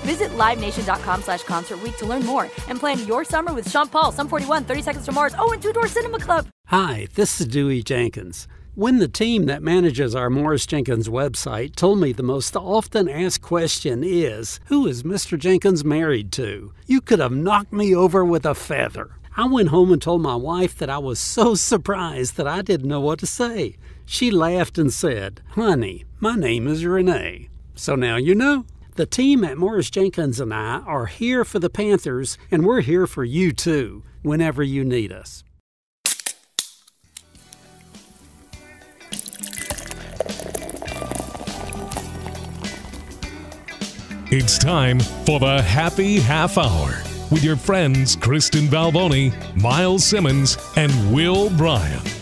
Visit LiveNation.com slash Concert to learn more and plan your summer with Sean Paul, Sum 41, 30 Seconds to Mars, oh, and Two Door Cinema Club. Hi, this is Dewey Jenkins. When the team that manages our Morris Jenkins website told me the most often asked question is, Who is Mr. Jenkins married to? You could have knocked me over with a feather. I went home and told my wife that I was so surprised that I didn't know what to say. She laughed and said, Honey, my name is Renee. So now you know. The team at Morris Jenkins and I are here for the Panthers, and we're here for you too, whenever you need us. It's time for the Happy Half Hour with your friends Kristen Balboni, Miles Simmons, and Will Bryan.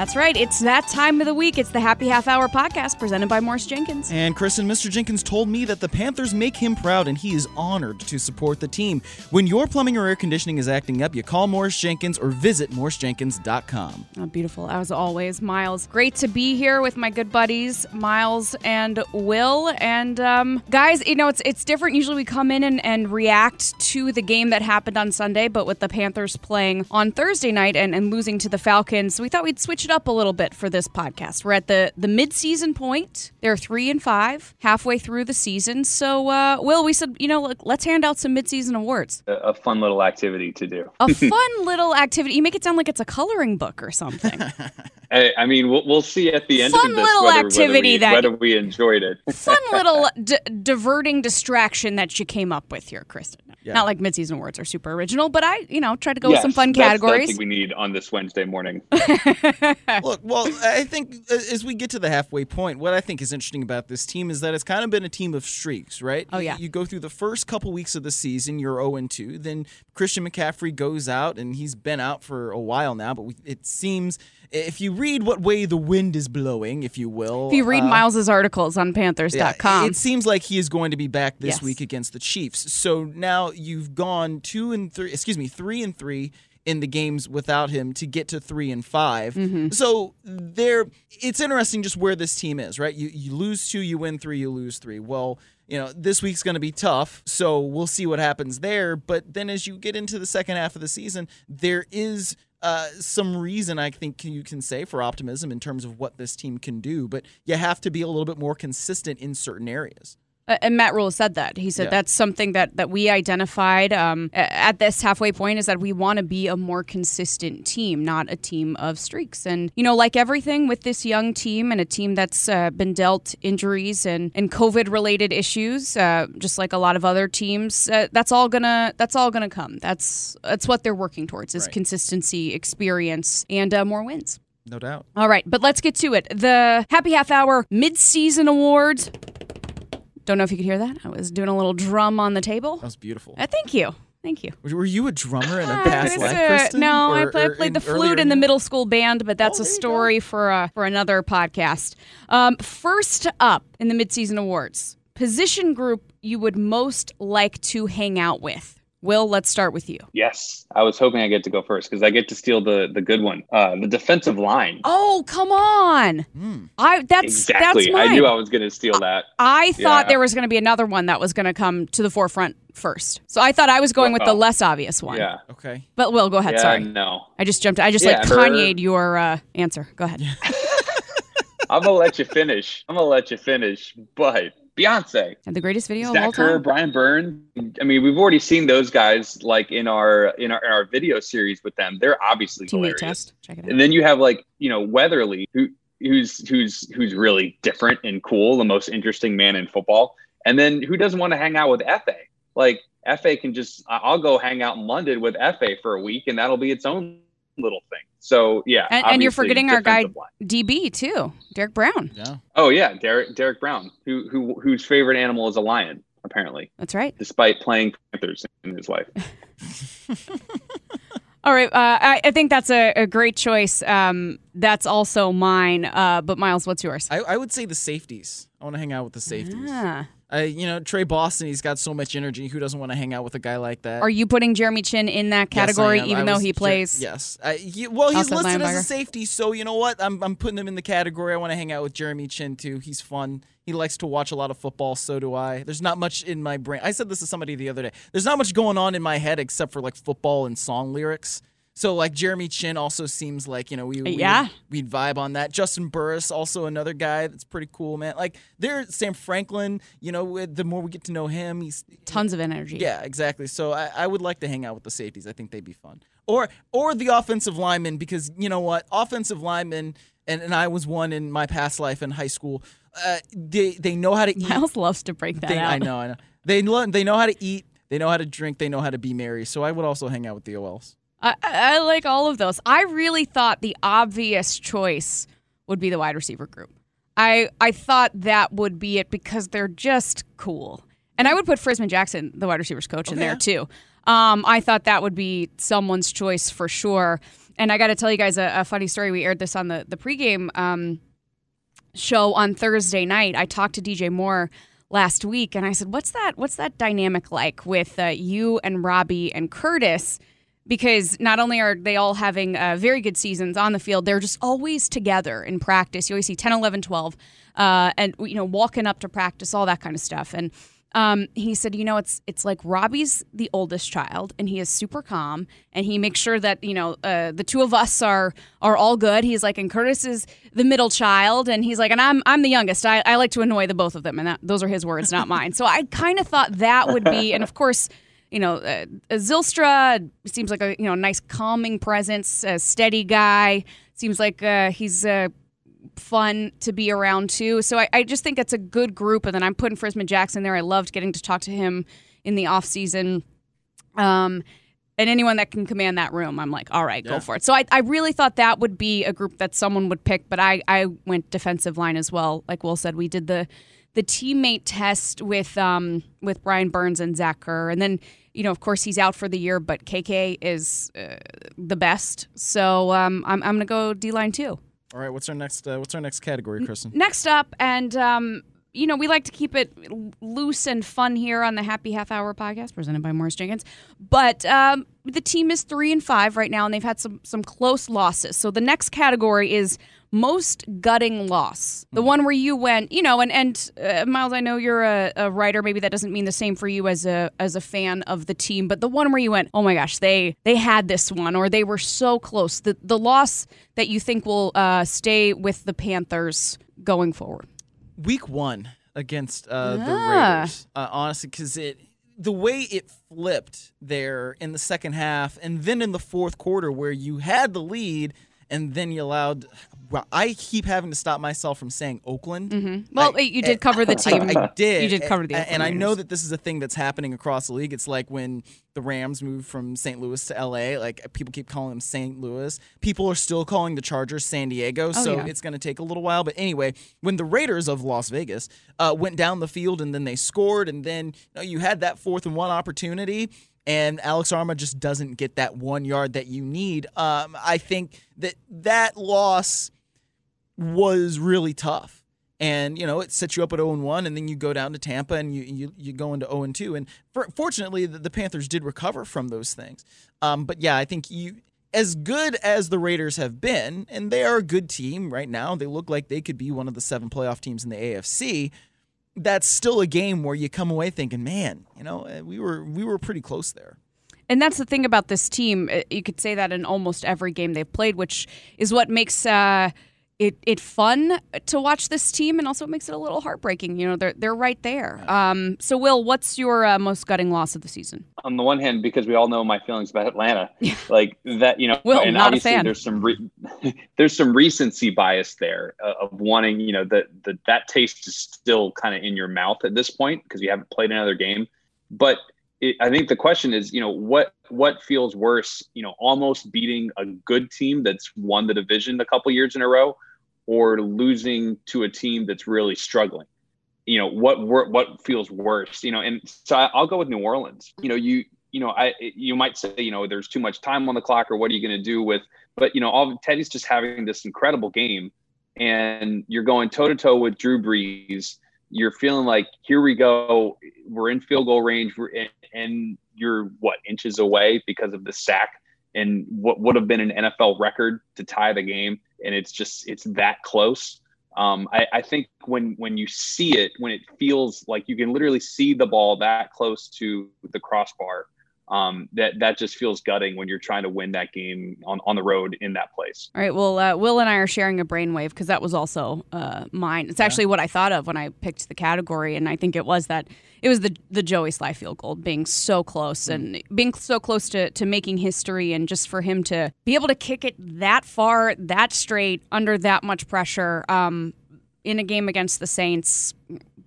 That's right. It's that time of the week. It's the Happy Half Hour podcast presented by Morris Jenkins. And Kristen, Mr. Jenkins told me that the Panthers make him proud and he is honored to support the team. When your plumbing or air conditioning is acting up, you call Morris Jenkins or visit morrisjenkins.com. Oh, beautiful. As always, Miles. Great to be here with my good buddies, Miles and Will. And um, guys, you know, it's it's different. Usually we come in and, and react to the game that happened on Sunday, but with the Panthers playing on Thursday night and, and losing to the Falcons, we thought we'd switch it up a little bit for this podcast. We're at the the mid-season point. They're three and five, halfway through the season. So, uh, Will, we said, you know, look, let's hand out some mid-season awards. a, a fun little activity to do. A fun little activity. You make it sound like it's a coloring book or something. I, I mean, we'll, we'll see at the end Fun of this little whether, activity whether, we, that- whether we enjoyed it. fun little d- diverting distraction that you came up with here, Kristen. Yeah. Not like mid-season awards are super original, but I, you know, try to go with some fun that's categories. something we need on this Wednesday morning. Look, well, I think uh, as we get to the halfway point, what I think is interesting about this team is that it's kind of been a team of streaks, right? Oh, yeah. You, you go through the first couple weeks of the season, you're 0 and 2. Then Christian McCaffrey goes out, and he's been out for a while now, but we, it seems. If you read what way the wind is blowing, if you will, if you read uh, Miles's articles on yeah, Panthers.com, it seems like he is going to be back this Yes. week against the Chiefs. So now you've gone two and three, excuse me, three and three in the games without him to get to three and 5 Mm-hmm. So there, it's interesting just where this team is, right? You you lose two, you win three, you lose three. Well. You know, this week's going to be tough, so we'll see what happens there. But then as you get into the second half of the season, there is uh, some reason I think you can say for optimism in terms of what this team can do, but you have to be a little bit more consistent in certain areas. Uh, and Matt Rhule said that. He said Yeah. that's something that that we identified um, at this halfway point is that we want to be a more consistent team, not a team of streaks. And you know, like everything with this young team and a team that's uh, been dealt injuries and and COVID related issues, uh, just like a lot of other teams, uh, that's all gonna that's all gonna come. That's that's what they're working towards is Right. consistency, experience, and uh, more wins. No doubt. All right, but let's get to it. The Happy Half Hour Mid-Season Awards. Don't know if you could hear that. I was doing a little drum on the table. That was beautiful. Uh, thank you. Thank you. Were you a drummer in a Ah, past life, Kristen? no, I, Or- play, I or played the in- earlier flute in the middle school band, but that's Oh, a there you go. story for uh, for another podcast. Um, first up in the midseason awards, position group you would most like to hang out with. Will, let's start with you. Yes, I was hoping I get to go first because I get to steal the the good one, uh, the defensive line. Oh, come on! Hmm. I that's exactly. that's mine. I knew I was going to steal that. I thought Yeah. there was going to be another one that was going to come to the forefront first. So I thought I was going with the less obvious one. Yeah. Okay. But Will, go ahead. yeah. Sorry. No. I just jumped. I just Yeah, like Kanye'd your uh, answer. Go ahead. I'm gonna let you finish. I'm gonna let you finish, but Beyonce, And the greatest video of Zach all Kerr, time. Brian Byrne. I mean, we've already seen those guys like in our in our, in our video series with them. They're obviously Teammate hilarious. test. Check it out. And then you have like you know Weatherly, who who's who's who's really different and cool, the most interesting man in football. And then who doesn't want to hang out with Fa? Like Fa can just I'll go hang out in London with Fa for a week, and that'll be its own little thing. So yeah, And, and you're forgetting our guy line. DB too, Derrick Brown. Yeah. Oh yeah, Derek Derrick Brown, who who whose favorite animal is a lion, apparently, That's right. despite playing Panthers in his life. All right, uh, I, I think that's a, a great choice. Um, that's also mine. Uh, but Miles, what's yours? I, I would say the safeties. I want to hang out with the safeties. Ah. I, you know, Tre Boston, he's got so much energy. Who doesn't want to hang out with a guy like that? Are you putting Jeremy Chinn in that category, am. even I though was he plays? yes. I, he- well, he's listed as a safety, so you know what? I'm, I'm putting him in the category. I want to hang out with Jeremy Chinn too. He's fun. He likes to watch a lot of football. So do I. There's not much in my brain. I said this to somebody the other day. There's not much going on in my head except for like football and song lyrics. So like Jeremy Chinn also seems like you know we, we Yeah. we'd vibe on that. Juston Burris also another guy that's pretty cool, man. Like there, Sam Franklin. You know, with- the more we get to know him, he's Tons of energy. yeah, exactly. So I, I would like to hang out with the safeties. I think they'd be fun. Or or the offensive linemen because you know what, offensive linemen, and, and I was one in my past life in high school. Uh, they they know how to eat. Miles loves to break that They, out. I know, I know. They lo- they know how to eat. They know how to drink. They know how to be merry. So I would also hang out with the OLs. I, I like all of those. I really thought the obvious choice would be the wide receiver group. I I thought that would be it because they're just cool. And I would put Frisman Jackson, the wide receivers coach, in there too. Um, I thought that would be someone's choice for sure. And I got to tell you guys a, a funny story. We aired this on the the pregame um, show on Thursday night. I talked to DJ Moore last week, and I said, "What's that? What's that dynamic like with uh, you and Robbie and Curtis?" Because not only are they all having uh, very good seasons on the field, they're just always together in practice. You always see 10, 11, 12, uh, and you know walking up to practice, all that kind of stuff. And um, he said, you know, it's it's like Robbie's the oldest child, and he is super calm, and he makes sure that you know uh, the two of us are are all good. He's like, and Curtis is the middle child, and he's like, and I'm I'm the youngest. I, I like to annoy the both of them, and that, those are his words, not mine. So I kind of thought that would be, and of course. You know, uh, Zylstra seems like a you know nice calming presence, a steady guy. Seems like uh, he's uh, fun to be around too. So I, I just think it's a good group. And then I'm putting Frisman Jackson there. I loved getting to talk to him in the off season. Um, and anyone that can command that room, I'm like, all right, go for it. So I, I really thought that would be a group that someone would pick, but I, I went defensive line as well. Like Will said, we did the the teammate test with um with Brian Burns and Zach Kerr, and then you know of course he's out for the year, but KK is uh, the best. So um, I'm I'm gonna go D line too. All right, what's our next uh, what's our next category, Kristen? Next up, and um, you know, we like to keep it loose and fun here on the Happy Half Hour podcast presented by Morris Jenkins. But um, the team is three and five right now, and they've had some some close losses. So the next category is most gutting loss, the one where you went, you know, and and uh, Miles, I know you're a, a writer. Maybe that doesn't mean the same for you as a as a fan of the team, but the one where you went, oh my gosh, they they had this one, or they were so close. The the loss that you think will uh, stay with the Panthers going forward. Week one against uh, the Ah. Raiders, uh, honestly, because it the way it flipped there in the second half, and then in the fourth quarter where you had the lead, and then you allowed. Well, I keep having to stop myself from saying Oakland. Mm-hmm. Well, I- you did cover the team. I, I did. You did cover the Oakland and I know that this is a thing that's happening across the league. It's like when the Rams moved from St. Louis to LA. Like people keep calling them St. Louis. People are still calling the Chargers San Diego. so Oh, yeah. it's going to take a little while. But anyway, when the Raiders of Las Vegas uh, went down the field and then they scored, and then you, know, you had that fourth and one opportunity. And Alex Armah just doesn't get that one yard that you need. Um, I think that that loss was really tough. And you know it sets you up at 0 and 1, and then you go down to Tampa and you you, you go into 0 and 2. And for, fortunately, the, the Panthers did recover from those things. Um, but yeah, I think you, as good as the Raiders have been, and they are a good team right now. They look like they could be one of the seven playoff teams in the AFC. That's still a game where you come away thinking, man, you know, eh, we were we were pretty close there. And that's the thing about this team. Uh, You could say that in almost every game they've played, which is what makes uh, it it fun to watch this team, and also it makes it a little heartbreaking. You know, they're they're right there. Um, so, Will, what's your uh, most gutting loss of the season? On the one hand, because we all know my feelings about Atlanta, like that, you know, Will, and not a fan. there's some re- there's some recency bias there uh, of wanting, you know, that the, that taste is still kind of in your mouth at this point because you haven't played another game. But it, I think the question is, you know, what what feels worse, you know, almost beating a good team that's won the division a couple years in a row, or losing to a team that's really struggling. You know, what what feels worse, you know, and so I'll go with New Orleans. You know, you you know, I you might say, you know, there's too much time on the clock, or what are you going to do with? But you know, all Teddy's just having this incredible game, and you're going toe to toe with Drew Brees. You're feeling like here we go, we're in field goal range, and you're what inches away because of the sack and what would have been an NFL record to tie the game, and it's just it's that close. Um, I, I think when when you see it, when it feels like you can literally see the ball that close to the crossbar, um, that that just feels gutting when you're trying to win that game on, on the road in that place. All right. Well, uh, Will and I are sharing a brainwave because that was also uh, mine. It's actually what I thought of when I picked the category, and I think it was that it was the the Joey Slye field goal being so close and being so close to to making history, and just for him to be able to kick it that far, that straight, under that much pressure, um, in a game against the Saints.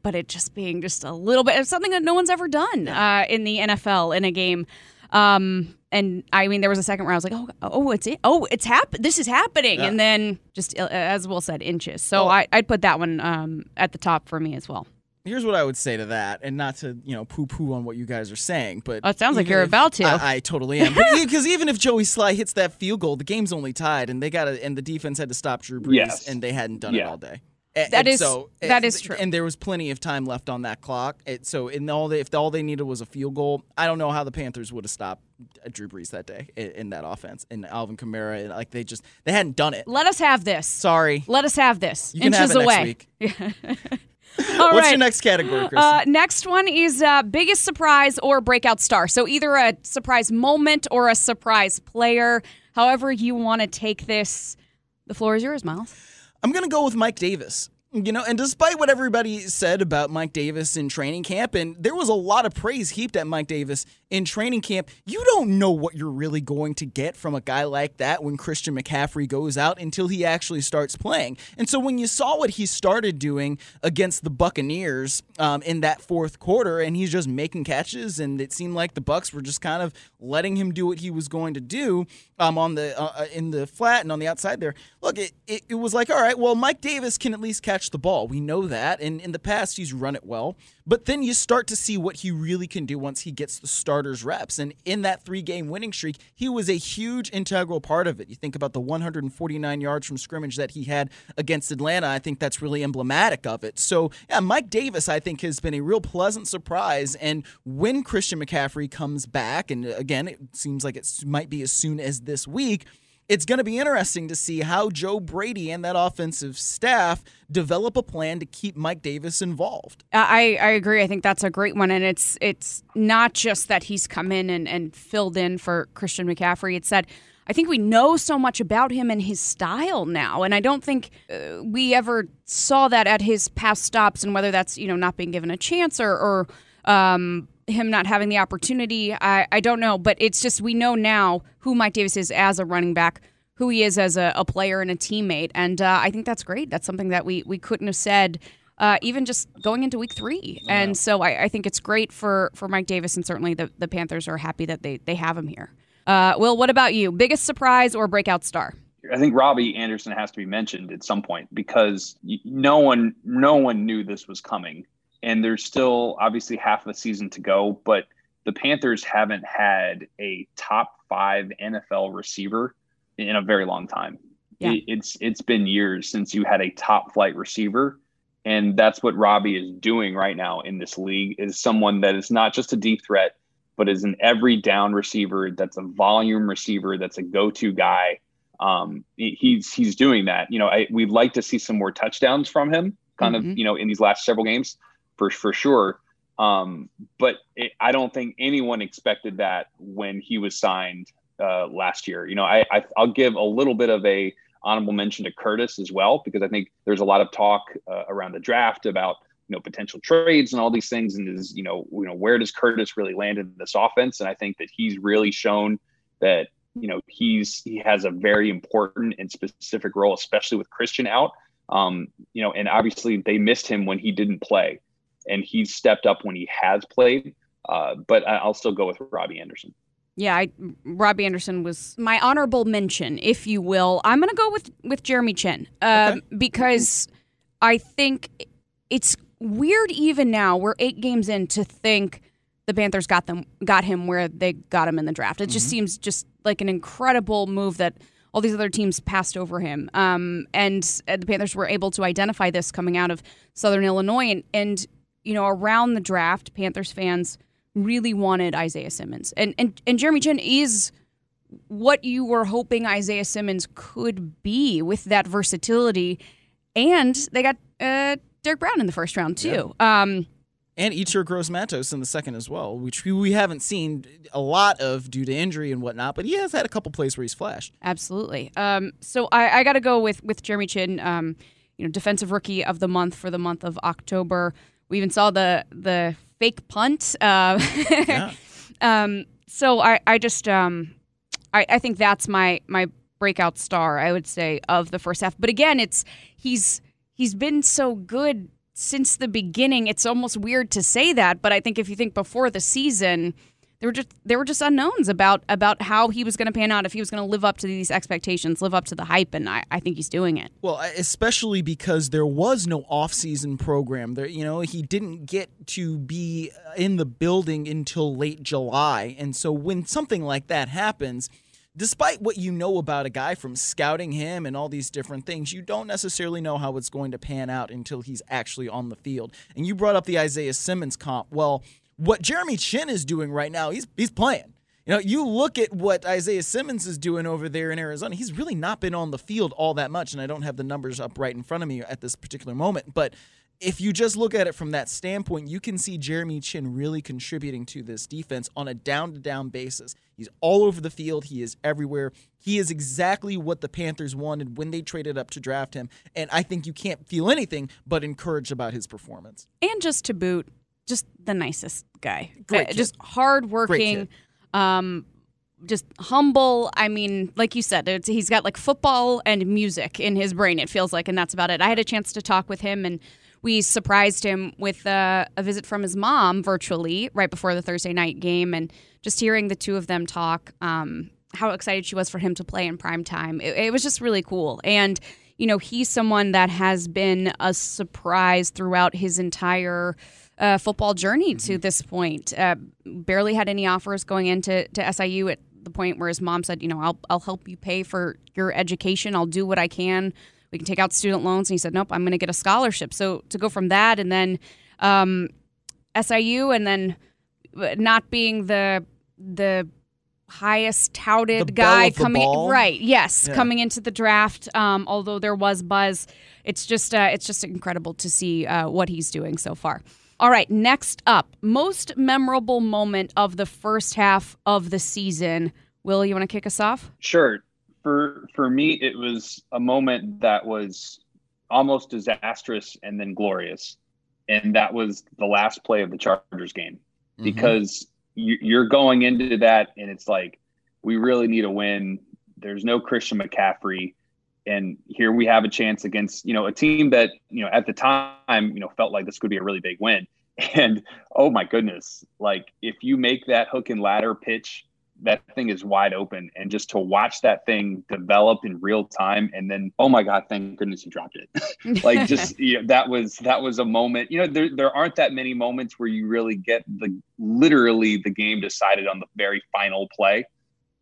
But it just being just a little bit of something that no one's ever done uh, in the NFL in a game. Um, and I mean, there was a second where I was like, oh, oh, it's it. Oh, it's happen. This is happening. And then just uh, as Will said, inches. So Oh. I, I'd put that one um, at the top for me as well. Here's what I would say to that, and not to you know poo poo on what you guys are saying, but Oh, it sounds like you're if- about to. I, I totally am, because even if Joey Slye hits that field goal, the game's only tied, and they got to and the defense had to stop Drew Brees, Yes. and they hadn't done it all day. A- That and is- so that uh, is true. and there was plenty of time left on that clock. It, so in all they, if all they needed was a field goal, I don't know how the Panthers would have stopped uh, Drew Brees that day in, in that offense and Alvin Kamara. And like they just they hadn't done it. Let us have this. Sorry, Let us have this. you can inches have it away. next week. All What's right. your next category? Uh, next one is uh, biggest surprise or breakout star. So either a surprise moment or a surprise player. However you want to take this, the floor is yours, Miles. I'm going to go with Mike Davis. You know, and despite what everybody said about Mike Davis in training camp, and there was a lot of praise heaped at Mike Davis in training camp, you don't know what you're really going to get from a guy like that when Christian McCaffrey goes out until he actually starts playing. And so when you saw what he started doing against the Buccaneers um, in that fourth quarter, and he's just making catches, and it seemed like the Bucks were just kind of letting him do what he was going to do um, on the uh, uh, in the flat and on the outside there. Look, it, it, it was like, all right, well, Mike Davis can at least catch the ball. We know that, and in the past he's run it well. But then you start to see what he really can do once he gets the starters reps. And in that three game winning streak, he was a huge integral part of it. You think about the 149 yards from scrimmage that he had against Atlanta. I think that's really emblematic of it. So, yeah, Mike Davis, I think, has been a real pleasant surprise. And when Christian McCaffrey comes back, and again, it seems like it might be as soon as this week it's going to be interesting to see how Joe Brady and that offensive staff develop a plan to keep Mike Davis involved. I, I agree. I think that's a great one, and it's it's not just that he's come in and, and filled in for Christian McCaffrey. It's that I think we know so much about him and his style now, and I don't think uh, we ever saw that at his past stops, and whether that's you know not being given a chance or or um, him not having the opportunity. I, I don't know, but it's just we know now who Mike Davis is as a running back who he is as a, a player and a teammate. And uh, I think that's great. That's something that we, we couldn't have said uh, even just going into week three. And so I, I think it's great for, for Mike Davis, and certainly the, the Panthers are happy that they, they have him here. Uh, Will, what about you? Biggest surprise or breakout star? I think Robbie Anderson has to be mentioned at some point because no one no one knew this was coming, and there's still obviously half the season to go. But the Panthers haven't had a top five NFL receiver in a very long time. Yeah. It- it's it's been years since you had a top flight receiver, and that's what Robbie is doing right now in this league. Is someone that is not just a deep threat, but is an every down receiver. That's a volume receiver. That's a go to guy um, he's he's doing that. You know, I, we'd like to see some more touchdowns from him, kind Mhm. of you know in these last several games, for for sure. Um, but it, I don't think anyone expected that when he was signed uh, last year. You know, I, I I'll give a little bit of a honorable mention to Curtis as well, because I think there's a lot of talk uh, around the draft about you know potential trades and all these things, and is you know you know where does Curtis really land in this offense? And I think that he's really shown that you know he's he has a very important and specific role, especially with Christian out. Um, you know, and obviously they missed him when he didn't play, and he's stepped up when he has played. Uh, but I'll still go with Robbie Anderson. Yeah, I, Robbie Anderson was my honorable mention, if you will. I'm going to go with with Jeremy Chinn um, okay. because I think it's weird even now. We're eight games in to think the Panthers got them got him where they got him in the draft. It mm-hmm. just seems just like an incredible move that all these other teams passed over him. Um, and, and, the Panthers were able to identify this coming out of Southern Illinois. And, and, you know, around the draft, Panthers fans really wanted Isaiah Simmons. And, and, and Jeremy Chinn is what you were hoping Isaiah Simmons could be with that versatility. And they got uh, Derrick Brown in the first round, too. Yeah. Um, and Yetur Gross-Matos in the second as well, which we haven't seen a lot of due to injury and whatnot, but he has had a couple plays where he's flashed. Absolutely. Um, so I, I got to go with with Jeremy Chinn, um, you know, defensive rookie of the month for the month of October. We even saw the the fake punt. Uh, yeah. um, so I I just um, I, I think that's my my breakout star. I would say of the first half. But again, it's he's he's been so good since the beginning. It's almost weird to say that, but I think if you think before the season, there were just there were just unknowns about about how he was going to pan out, if he was going to live up to these expectations, live up to the hype, and I, I think he's doing it. Well, especially because there was no off-season program. There, you know, he didn't get to be uh, in the building until late July, and so when something like that happens despite what you know about a guy from scouting him and all these different things, you don't necessarily know how it's going to pan out until he's actually on the field. And you brought up the Isaiah Simmons comp. Well, what Jeremy Chinn is doing right now, he's he's playing. You know, you look at what Isaiah Simmons is doing over there in Arizona. He's really not been on the field all that much, and I don't have the numbers up right in front of me at this particular moment. But if you just look at it from that standpoint, you can see Jeremy Chinn really contributing to this defense on a down to down basis. He's all over the field, he is everywhere. He is exactly what the Panthers wanted when they traded up to draft him. And I think you can't feel anything but encouraged about his performance. And just to boot, just the nicest guy. Great uh, just hardworking. Um, just humble. I mean, like you said, he's got like football and music in his brain. It feels like, and that's about it. I had a chance to talk with him, and we surprised him with uh, a visit from his mom virtually right before the Thursday night game, and just hearing the two of them talk, um, how excited she was for him to play in prime time. It, it was just really cool, and you know, he's someone that has been a surprise throughout his entire. Uh, football journey to mm-hmm. this point. Uh, barely had any offers going into to SIU at the point where his mom said, you know, I'll I'll help you pay for your education. I'll do what I can we can take out student loans. And he said, nope, I'm going to get a scholarship. So to go from that and then um, SIU and then not being the the highest touted the guy coming right yes yeah. coming into the draft um, although there was buzz it's just uh, it's just incredible to see uh, what he's doing so far all right next up most memorable moment of the first half of the season. Will you want to kick us off? Sure. For for me, it was a moment that was almost disastrous and then glorious, and that was the last play of the Chargers game. Mm-hmm. because you, you're going into that and it's like we really need a win. There's no Christian McCaffrey and here we have a chance against you know a team that you know at the time you know felt like this could be a really big win. And oh my goodness like if you make that hook and ladder pitch that thing is wide open. And just to watch that thing develop in real time and then oh my god thank goodness he dropped it. Like just you know, that was that was a moment. You know there, there aren't that many moments where you really get the literally the game decided on the very final play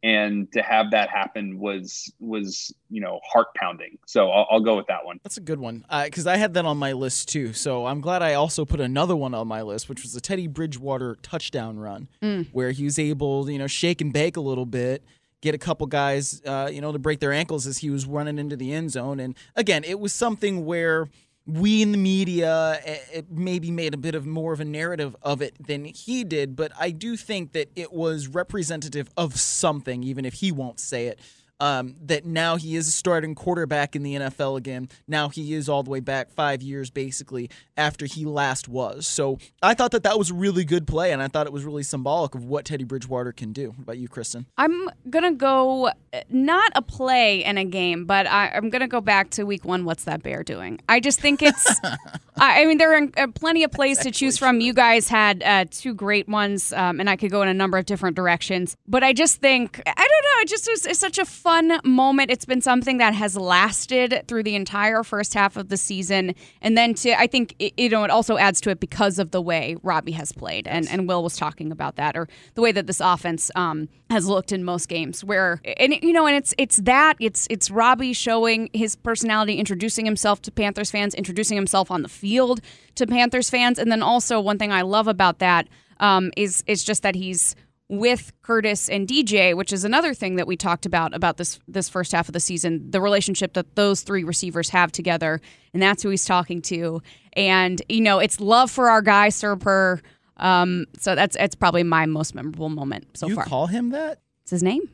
and to have that happen was was you know heart pounding. So I'll, I'll, go with that one. That's a good one. Because uh, i had that on my list too. So i'm glad i also put another one on my list which was the teddy bridgewater touchdown run mm. where he was able to you know shake and bake a little bit get a couple guys uh, you know to break their ankles as he was running into the end zone. And again it was something where we in the media eh, maybe made a bit of more of a narrative of it than he did, but I do think that it was representative of something, even if he won't say it. Um, that now he is a starting quarterback in the NFL again. Now he is all the way back five years basically after he last was. So I thought that that was a really good play, and I thought it was really symbolic of what Teddy Bridgewater can do. What about you, Kristen? I'm gonna go uh, not a play in a game, but I, I'm gonna go back to week one. What's that bear doing? I just think it's. I, I mean, there are uh, plenty of plays to choose from. You guys had uh, two great ones, um, and I could go in a number of different directions. But I just think I don't know. It just was it's such a fun moment. It's been something that has lasted through the entire first half of the season, and then to I think it, you know it also adds to it because of the way Robbie has played, and and Will was talking about that, or the way that this offense um, has looked in most games. Where and you know, and it's it's that it's it's Robbie showing his personality, introducing himself to Panthers fans, introducing himself on the field to Panthers fans, and then also one thing I love about that um, is is just that he's with Curtis and DJ, which is another thing that we talked about about this this first half of the season, the relationship that those three receivers have together, and that's who he's talking to. And you know, it's love for our guy Serper. Um, so that's it's probably my most memorable moment so you far. call him that? It's his name.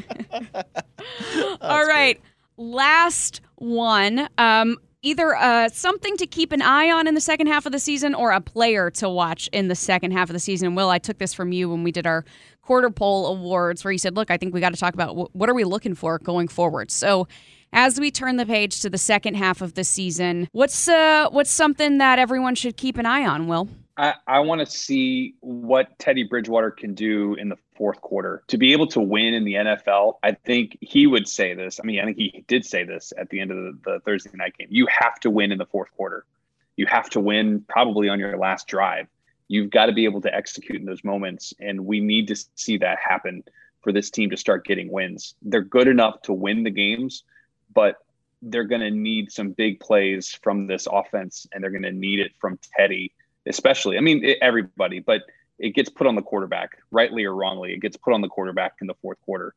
All right, last one. Um, either uh, something to keep an eye on in the second half of the season or a player to watch in the second half of the season. Will, I took this from you when we did our quarter poll awards, where you said, "Look, I think we got to talk about wh- what are we looking for going forward." So. As we turn the page to the second half of the season, what's uh, what's something that everyone should keep an eye on? Will I, I want to see what Teddy Bridgewater can do in the fourth quarter to be able to win in the NFL. I think he would say this. I mean, I think he did say this at the end of the, the Thursday night game. You have to win in the fourth quarter. You have to win probably on your last drive. You've got to be able to execute in those moments. And we need to see that happen for this team to start getting wins. They're good enough to win the games, but they're going to need some big plays from this offense and they're going to need it from Teddy especially. I mean, everybody, but it gets put on the quarterback, rightly or wrongly. It gets put on the quarterback in the fourth quarter,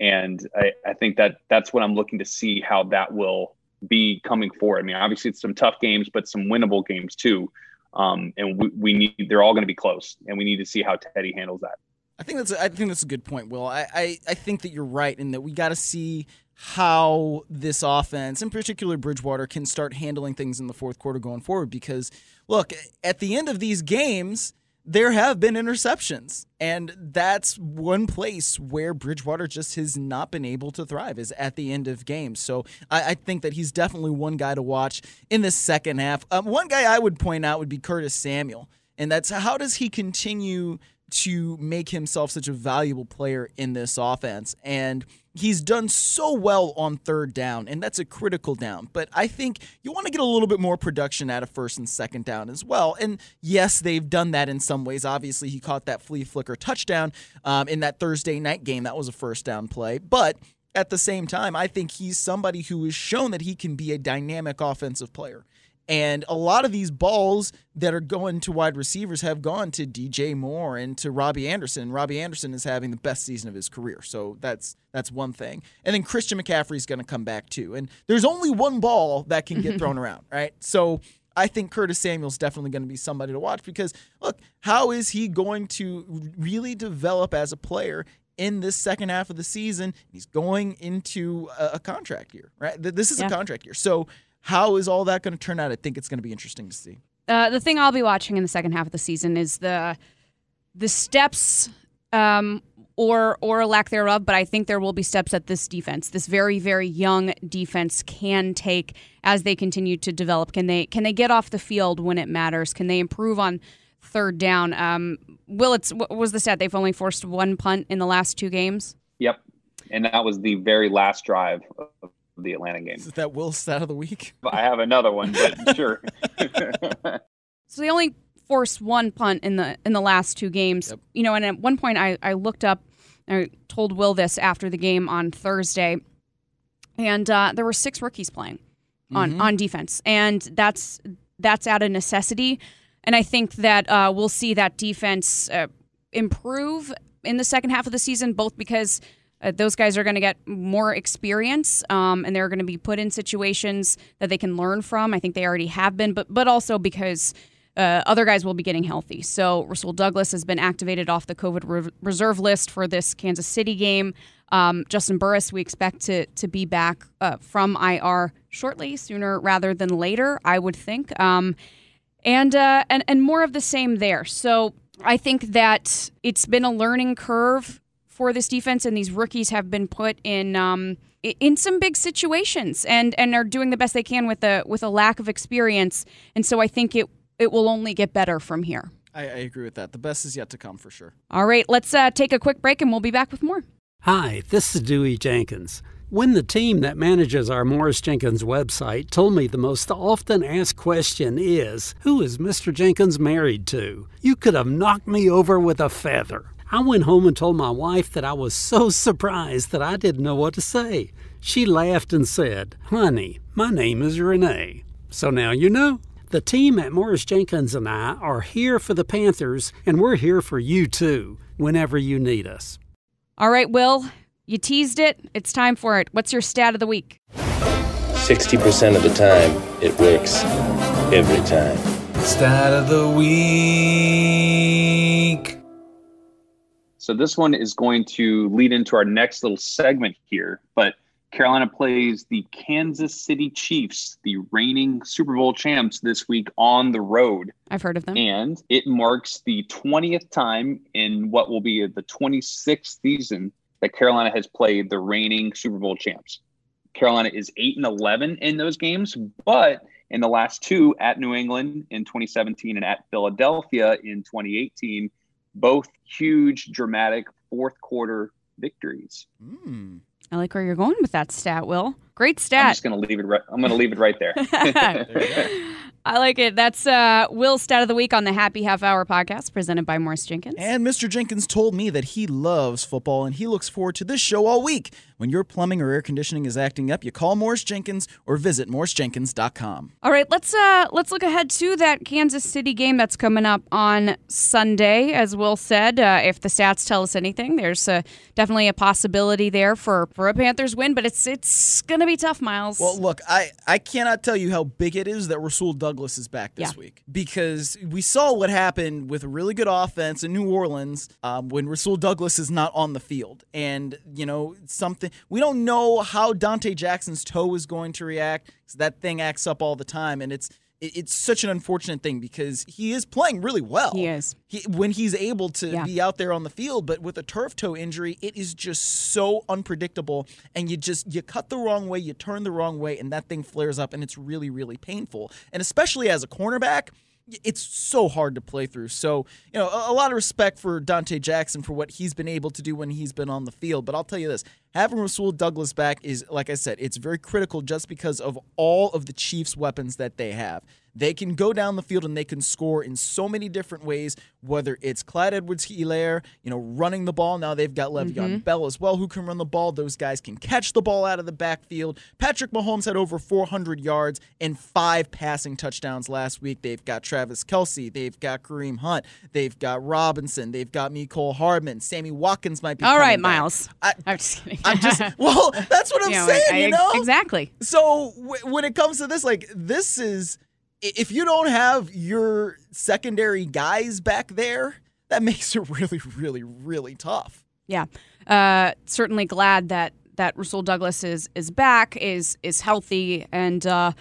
and I, I think that that's what I'm looking to see how that will be coming forward. I mean, obviously it's some tough games, but some winnable games too. Um, and we, we need they're all going to be close, and we need to see how Teddy handles that. I think that's I think that's a good point, Will. I, I, I think that you're right in that we got to see how this offense, in particular Bridgewater, can start handling things in the fourth quarter going forward. Because look, at the end of these games, there have been interceptions, and that's one place where Bridgewater just has not been able to thrive is at the end of games. So I, I think that he's definitely one guy to watch in the second half. Um, one guy I would point out would be Curtis Samuel, and that's how does he continue to make himself such a valuable player in this offense. And he's done so well on third down, and that's a critical down. But I think you want to get a little bit more production out of first and second down as well. And yes, they've done that in some ways. Obviously, he caught that flea flicker touchdown um, in that Thursday night game. That was a first down play. But at the same time, I think he's somebody who has shown that he can be a dynamic offensive player. And a lot of these balls that are going to wide receivers have gone to DJ Moore and to Robbie Anderson. Robbie Anderson is having the best season of his career. So that's that's one thing. And then Christian McCaffrey is going to come back too. And there's only one ball that can get thrown around, right? So I think Curtis Samuel's definitely going to be somebody to watch because look, how is he going to really develop as a player in this second half of the season? He's going into a, a contract year, right? This is Yeah. a contract year. So how is all that going to turn out? I think it's going to be interesting to see. Uh, the thing I'll be watching in the second half of the season is the the steps um, or or lack thereof, but I think there will be steps that this defense, this very very young defense, can take as they continue to develop. Can they can they get off the field when it matters? Can they improve on third down? Um, Will it's what was the stat? They've only forced one punt in the last two games. Yep, and that was the very last drive of the Atlanta game. Is that Will stat of the week? I have another one, but sure. So they only forced one punt in the in the last two games. Yep. You know, and at one point I, I looked up, I told Will this after the game on Thursday, and uh, there were six rookies playing on on defense, and that's that's out of necessity. And I think that uh, we'll see that defense uh, improve in the second half of the season, both because uh, those guys are going to get more experience um, and they're going to be put in situations that they can learn from. I think they already have been, but but also because uh, other guys will be getting healthy. So Rasul Douglas has been activated off the COVID re- reserve list for this Kansas City game. Um, Juston Burris, we expect to to be back uh, from IR shortly, sooner rather than later, I would think. Um, and uh, and and more of the same there. So I think that it's been a learning curve for this defense, and these rookies have been put in um, in some big situations, and and are doing the best they can with a with a lack of experience. And so I think it it will only get better from here. I, I agree with that. The best is yet to come for sure. All right, let's uh, take a quick break, and we'll be back with more. Hi, this is Dewey Jenkins. When the team that manages our Morris Jenkins website told me the most often asked question is, Who is Mr. Jenkins married to? You could have knocked me over with a feather. I went home and told my wife that I was so surprised that I didn't know what to say. She laughed and said, Honey, my name is Renee. So now you know. The team at Morris Jenkins and I are here for the Panthers, and we're here for you too, whenever you need us. All right, Will, you teased it. It's time for it. What's your stat of the week? 60% of the time, it works every time. Stat of the week. So this one is going to lead into our next little segment here, but Carolina plays the Kansas City Chiefs, the reigning Super Bowl champs, this week on the road. I've heard of them. And it marks the 20th time in what will be the 26th season that Carolina has played the reigning Super Bowl champs. Carolina is 8 and 11 in those games, but in the last two at New England in 2017 and at Philadelphia in 2018, both huge, dramatic fourth quarter victories. Mm. I like where you're going with that stat, Will. Great stat. I'm just going to leave it. Right, I'm going to leave it right there. I like it. That's uh, Will's stat of the week on the Happy Half Hour podcast presented by Morris Jenkins. And Mr. Jenkins told me that he loves football and he looks forward to this show all week. When your plumbing or air conditioning is acting up, you call Morris Jenkins or visit morrisjenkins.com. All right, let's uh let's look ahead to that Kansas City game that's coming up on Sunday. As Will said, uh, if the stats tell us anything, there's uh, definitely a possibility there for for a Panthers win, but it's it's gonna be tough, Miles. Well, look, I, I cannot tell you how big it is that Rasul Douglas is back this Yeah. week because we saw what happened with a really good offense in New Orleans um, when Rasul Douglas is not on the field. And, you know, something we don't know how Donte Jackson's toe is going to react 'cause that thing acts up all the time. And it's it- it's such an unfortunate thing because he is playing really well. He is. He, when he's able to Yeah. be out there on the field, but with a turf toe injury, it is just so unpredictable. And you just you cut the wrong way, you turn the wrong way, and that thing flares up, and it's really really painful. And especially as a cornerback. It's so hard to play through. So, you know, a, a lot of respect for Donte Jackson for what he's been able to do when he's been on the field. But I'll tell you this having Rasul Douglas back is, like I said, it's very critical just because of all of the Chiefs' weapons that they have. They can go down the field and they can score in so many different ways, whether it's Clyde Edwards Helaire, you know, running the ball. Now they've got Le'Veon mm-hmm. Bell as well who can run the ball. Those guys can catch the ball out of the backfield. Patrick Mahomes had over 400 yards and five passing touchdowns last week. They've got Travis Kelce. They've got Kareem Hunt. They've got Robinson. They've got Mecole Hardman. Sammy Watkins might be All right, back. Miles. I, I'm just kidding. I'm just, well, that's what I'm You know, saying, I- I- you know? exactly. So w- when it comes to this, like this is if you don't have your secondary guys back there, that makes it really, really, really tough. Yeah, uh, certainly glad that that Rasul Douglas is is back, is is healthy, and uh,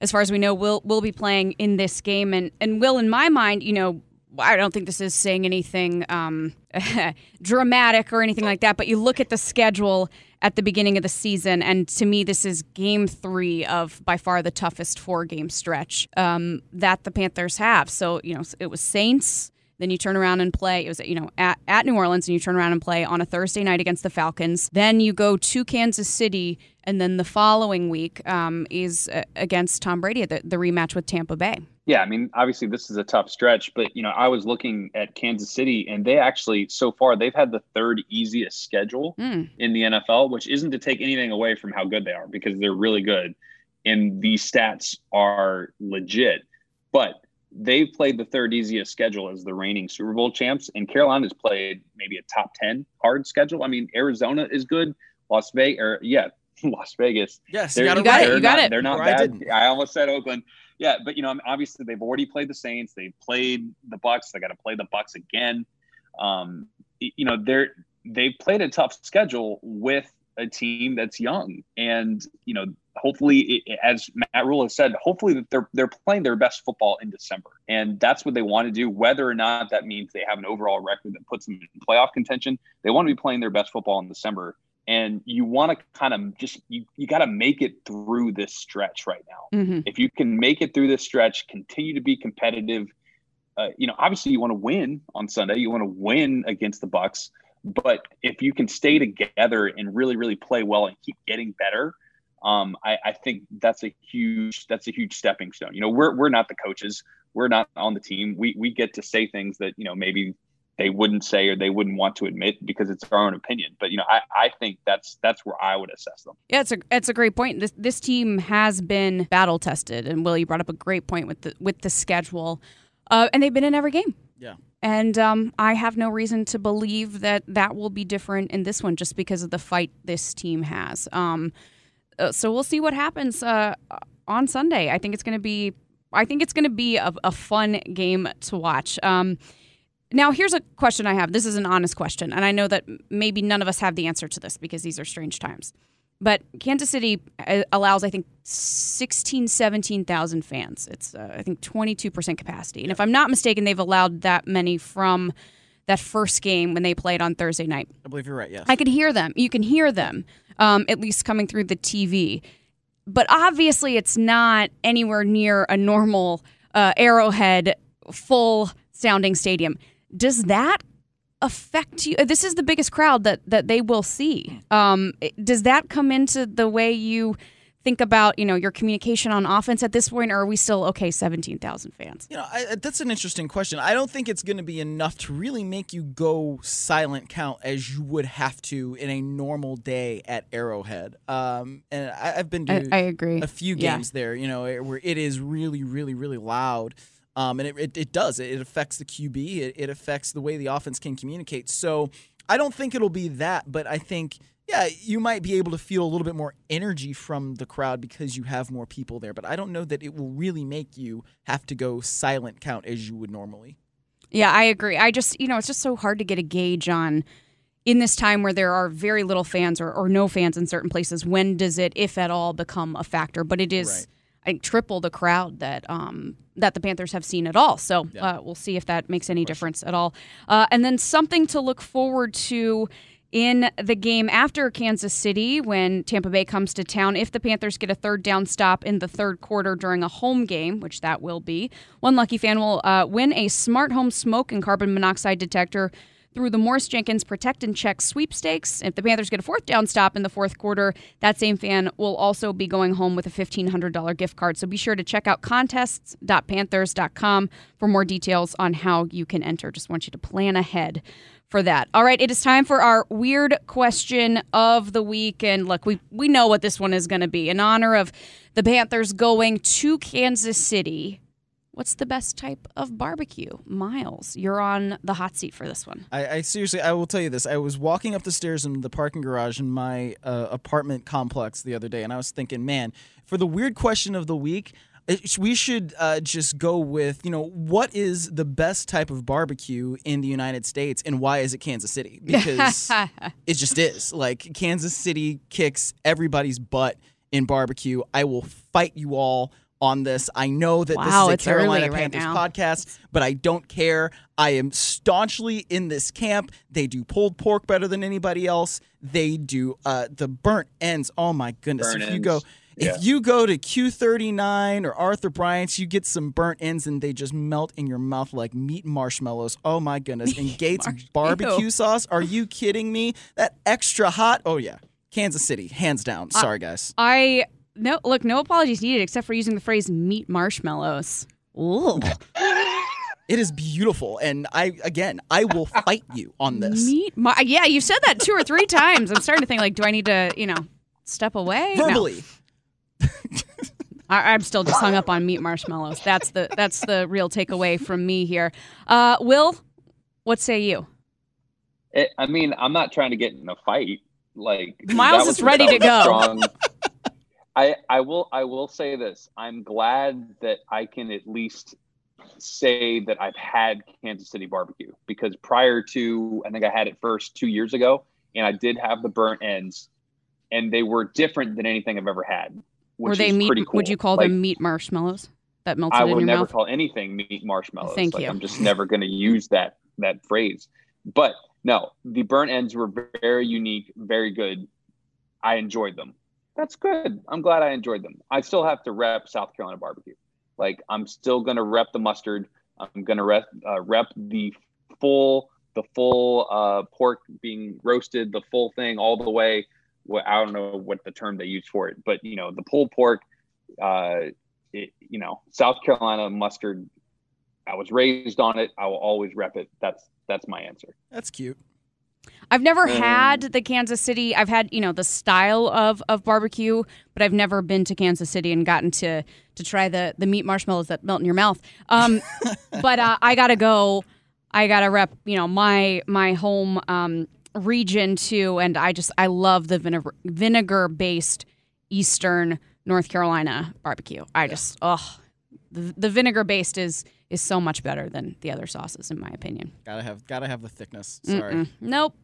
as far as we know, will will be playing in this game. And and will, in my mind, you know, I don't think this is saying anything um, dramatic or anything like that. But you look at the schedule at the beginning of the season, and to me, this is game three of by far the toughest four game stretch um, that the Panthers have. So you know, it was Saints. Then you turn around and play. It was you know at, at New Orleans, and you turn around and play on a Thursday night against the Falcons. Then you go to Kansas City, and then the following week um, is uh, against Tom Brady at the, the rematch with Tampa Bay. Yeah, I mean, obviously this is a tough stretch, but you know, I was looking at Kansas City, and they actually so far they've had the third easiest schedule Mm. in the NFL, which isn't to take anything away from how good they are because they're really good, and these stats are legit. But they've played the third easiest schedule as the reigning Super Bowl champs, and Carolina's played maybe a top ten hard schedule. I mean, Arizona is good, Las Vegas, or yeah, Las Vegas. Yes, They're- you got You it got it, you got not, it. They're not Or I bad. didn't. I almost said Oakland. yeah, but you know, obviously they've already played the Saints, they've played the Bucks, they got to play the Bucks again. Um, you know, they're they've played a tough schedule with a team that's young, and you know, hopefully, it, as Matt Rhule has said, hopefully that they're they're playing their best football in December, and that's what they want to do. Whether or not that means they have an overall record that puts them in playoff contention, they want to be playing their best football in December and you want to kind of just you, you got to make it through this stretch right now. Mm-hmm. if you can make it through this stretch continue to be competitive uh, you know obviously you want to win on sunday you want to win against the Bucs but if you can stay together and really really play well and keep getting better um, I, I think that's a huge that's a huge stepping stone. You know we're, we're not the coaches. We're not on the team. We, we get to say things that you know maybe they wouldn't say or they wouldn't want to admit because it's our own opinion. But you know, I, I think that's that's where I would assess them. Yeah, it's a it's a great point. This this team has been battle tested, and Will, you brought up a great point with the with the schedule, uh, and they've been in every game. Yeah. And um, I have no reason to believe that that will be different in this one, just because of the fight this team has. Um, uh, so we'll see what happens uh, on Sunday. I think it's going to be. I think it's going to be a, a fun game to watch. Um, now, here's a question I have. This is an honest question, and I know that maybe none of us have the answer to this because these are strange times. But Kansas City uh, allows, I think, 16, 17,000 fans. It's, uh, I think, 22% capacity. And if I'm not mistaken, they've allowed that many from that first game when they played on Thursday night. I believe you're right. Yes. I could hear them. You can hear them, um, at least coming through the TV. But obviously, it's not anywhere near a normal uh, Arrowhead full sounding stadium. Does that affect you? This is the biggest crowd that that they will see. Um, does that come into the way you think about you know your communication on offense at this point, or are we still okay? Seventeen thousand fans. You know, I, that's an interesting question. I don't think it's going to be enough to really make you go silent count as you would have to in a normal day at Arrowhead. Um, and I, I've been to I, I agree. a few Yeah. games there, you know, where it is really, really, really loud. Um, and it, it, it does. It, affects the QB. It, it affects the way the offense can communicate. So I don't think it'll be that, but I think, yeah, you might be able to feel a little bit more energy from the crowd because you have more people there. But I don't know that it will really make you have to go silent count as you would normally. Yeah, I agree. I just, you know, it's just so hard to get a gauge on in this time where there are very little fans or, or no fans in certain places. When does it, if at all, become a factor? But it is, Right. I think, triple the crowd that um, that the Panthers have seen at all. So uh, we'll see if that makes any difference at all. Uh, and then something to look forward to. In the game after Kansas City, when Tampa Bay comes to town, if the Panthers get a third down stop in the third quarter during a home game, which that will be, one lucky fan will uh, win a smart home smoke and carbon monoxide detector through the Morris Jenkins Protect and Check sweepstakes. If the Panthers get a fourth down stop in the fourth quarter, that same fan will also be going home with a $1,500 gift card. So be sure to check out contests.panthers.com for more details on how you can enter. Just want you to plan ahead for that. All right, it is time for our weird question of the week. And look, we, we know what this one is going to be. In honor of the Panthers going to Kansas City, what's the best type of barbecue? Miles, you're on the hot seat for this one. I, I seriously, I will tell you this. I was walking up the stairs in the parking garage in my uh, apartment complex the other day, and I was thinking, man, for the weird question of the week, it, we should uh, just go with, you know, what is the best type of barbecue in the United States, and why is it Kansas City? Because it just is. Like Kansas City kicks everybody's butt in barbecue. I will fight you all on this. I know that Wow, this it's is a Carolina early right Panthers now. podcast, but I don't care. I am staunchly in this camp. They do pulled pork better than anybody else. They do uh, the burnt ends. Oh my goodness! Burnt if you go, ends. Yeah. if you go to Q39 or Arthur Bryant's, you get some burnt ends and they just melt in your mouth like meat marshmallows. Oh my goodness! And Gates marsh- barbecue Ew. sauce. Are you kidding me? That extra hot. Oh yeah, Kansas City, hands down. Sorry guys. I no look, no apologies needed except for using the phrase meat marshmallows. Ooh. It is beautiful, and I again, I will fight you on this. Meat mar- Yeah, you've said that two or three times. I'm starting to think like, do I need to, you know, step away? No. Verbally. I- I'm still just hung up on meat marshmallows. That's the that's the real takeaway from me here. Uh, Will, what say you? It, I mean, I'm not trying to get in a fight. Like Miles is ready to go. strong- I, I will I will say this. I'm glad that I can at least say that I've had Kansas City barbecue because prior to I think I had it first two years ago and I did have the burnt ends and they were different than anything I've ever had. Were they meat? Cool. Would you call like, them meat marshmallows that melted I would never mouth? call anything meat marshmallows. Thank like, you. I'm just never going to use that that phrase. But no, the burnt ends were very unique, very good. I enjoyed them. That's good. I'm glad I enjoyed them. I still have to rep South Carolina barbecue. Like I'm still going to rep the mustard. I'm going to rep uh, rep the full the full uh, pork being roasted, the full thing all the way. Well, I don't know what the term they use for it, but you know the pulled pork. Uh, it, you know South Carolina mustard. I was raised on it. I will always rep it. That's that's my answer. That's cute. I've never Um, had the Kansas City. I've had you know the style of of barbecue, but I've never been to Kansas City and gotten to to try the the meat marshmallows that melt in your mouth. Um, but uh, I gotta go. I gotta rep you know my my home um, region too, and I just I love the vinegar vinegar based Eastern North Carolina barbecue. I just oh the, the vinegar based is is so much better than the other sauces in my opinion. Gotta have gotta have the thickness. Sorry. Mm-mm. Nope.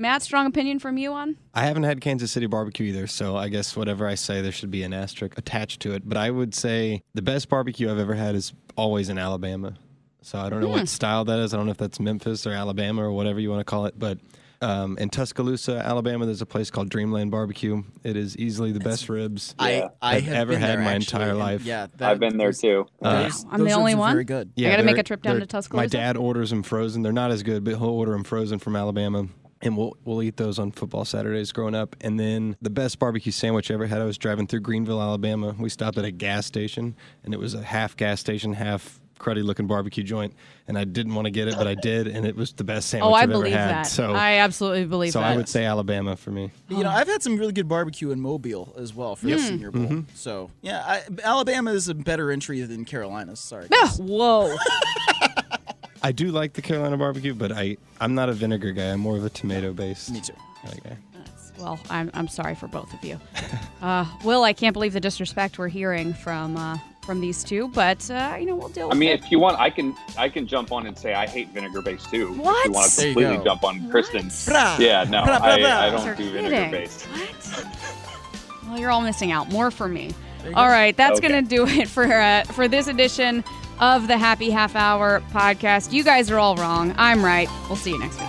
Matt, strong opinion from you on? I haven't had Kansas City barbecue either, so I guess whatever I say, there should be an asterisk attached to it. But I would say the best barbecue I've ever had is always in Alabama. So I don't know Hmm. what style that is. I don't know if that's Memphis or Alabama or whatever you want to call it. But um, in Tuscaloosa, Alabama, there's a place called Dreamland Barbecue. It is easily the best ribs I I I've have ever had there, in my actually, entire and life. Yeah, I've been there too. Uh, those- I'm the only one? Very good. I gotta make a trip down to Tuscaloosa? My dad orders them frozen. They're not as good, but he'll order them frozen from Alabama. And we'll we'll eat those on football Saturdays growing up. And then the best barbecue sandwich I ever had, I was driving through Greenville, Alabama. We stopped at a gas station, and it was a half gas station, half cruddy looking barbecue joint. And I didn't want to get it, but I did, and it was the best sandwich Oh, I have believe ever had. that. So I absolutely believe so that. I would say Alabama for me. You know, I've had some really good barbecue in Mobile as well for the Senior Bowl. Mm-hmm. So yeah, I, Alabama is a better entry than Carolina's. Sorry. Ah, guys. whoa. I do like the Carolina barbecue, but I I'm not a vinegar guy. I'm more of a tomato based Me too. guy. well, I'm, I'm sorry for both of you. Uh, Will, I can't believe the disrespect we're hearing from uh, from these two, but uh, you know we'll deal I with mean, it. if you want, I can I can jump on and say I hate vinegar based too. If What? you want to There completely jump on Kristen? Brah. Yeah, no, Brah, brah, I, brah. I You're don't do kidding. vinegar based. What? Well, you're all missing out. More for me. All right, that's Okay. gonna do it for uh, for this edition of the Happy Half Hour podcast. You guys are all wrong. I'm right. We'll see you next week.